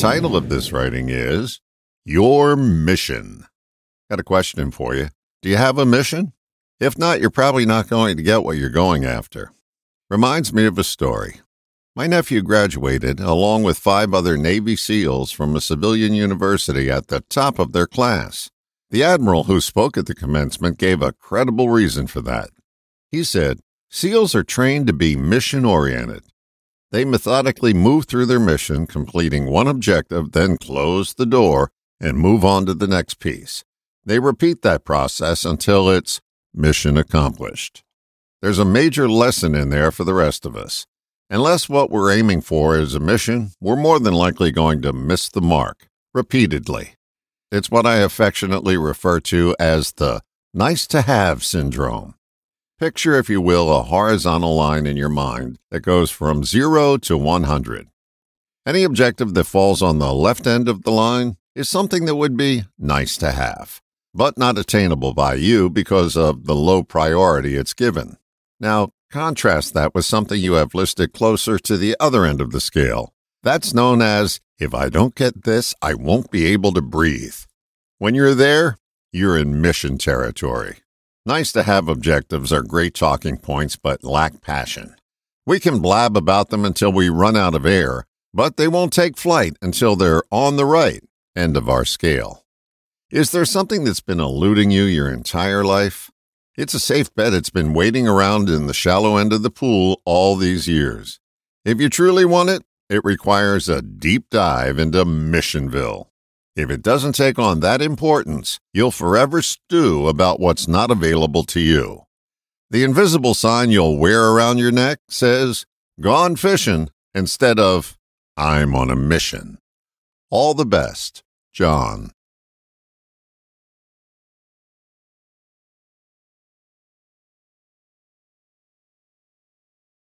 title of this writing is Your Mission. Got a question for you. Do you have a mission? If not, you're probably not going to get what you're going after. Reminds me of a story. My nephew graduated along with five other Navy SEALs from a civilian university at the top of their class. The admiral who spoke at the commencement gave a credible reason for that. He said, SEALs are trained to be mission oriented. They methodically move through their mission, completing one objective, then close the door and move on to the next piece. They repeat that process until it's mission accomplished. There's a major lesson in there for the rest of us. Unless what we're aiming for is a mission, we're more than likely going to miss the mark repeatedly. It's what I affectionately refer to as the nice to have syndrome. Picture, if you will, a horizontal line in your mind that goes from 0 to 100. Any objective that falls on the left end of the line is something that would be nice to have, but not attainable by you because of the low priority it's given. Now, Contrast that with something you have listed closer to the other end of the scale. That's known as if I don't get this, I won't be able to breathe. When you're there, you're in mission territory. Nice to have objectives are great talking points, but lack passion. We can blab about them until we run out of air, but they won't take flight until they're on the right end of our scale. Is there something that's been eluding you your entire life? It's a safe bet it's been waiting around in the shallow end of the pool all these years. If you truly want it, it requires a deep dive into Missionville. If it doesn't take on that importance, you'll forever stew about what's not available to you. The invisible sign you'll wear around your neck says, Gone fishing, instead of, I'm on a mission. All the best, John.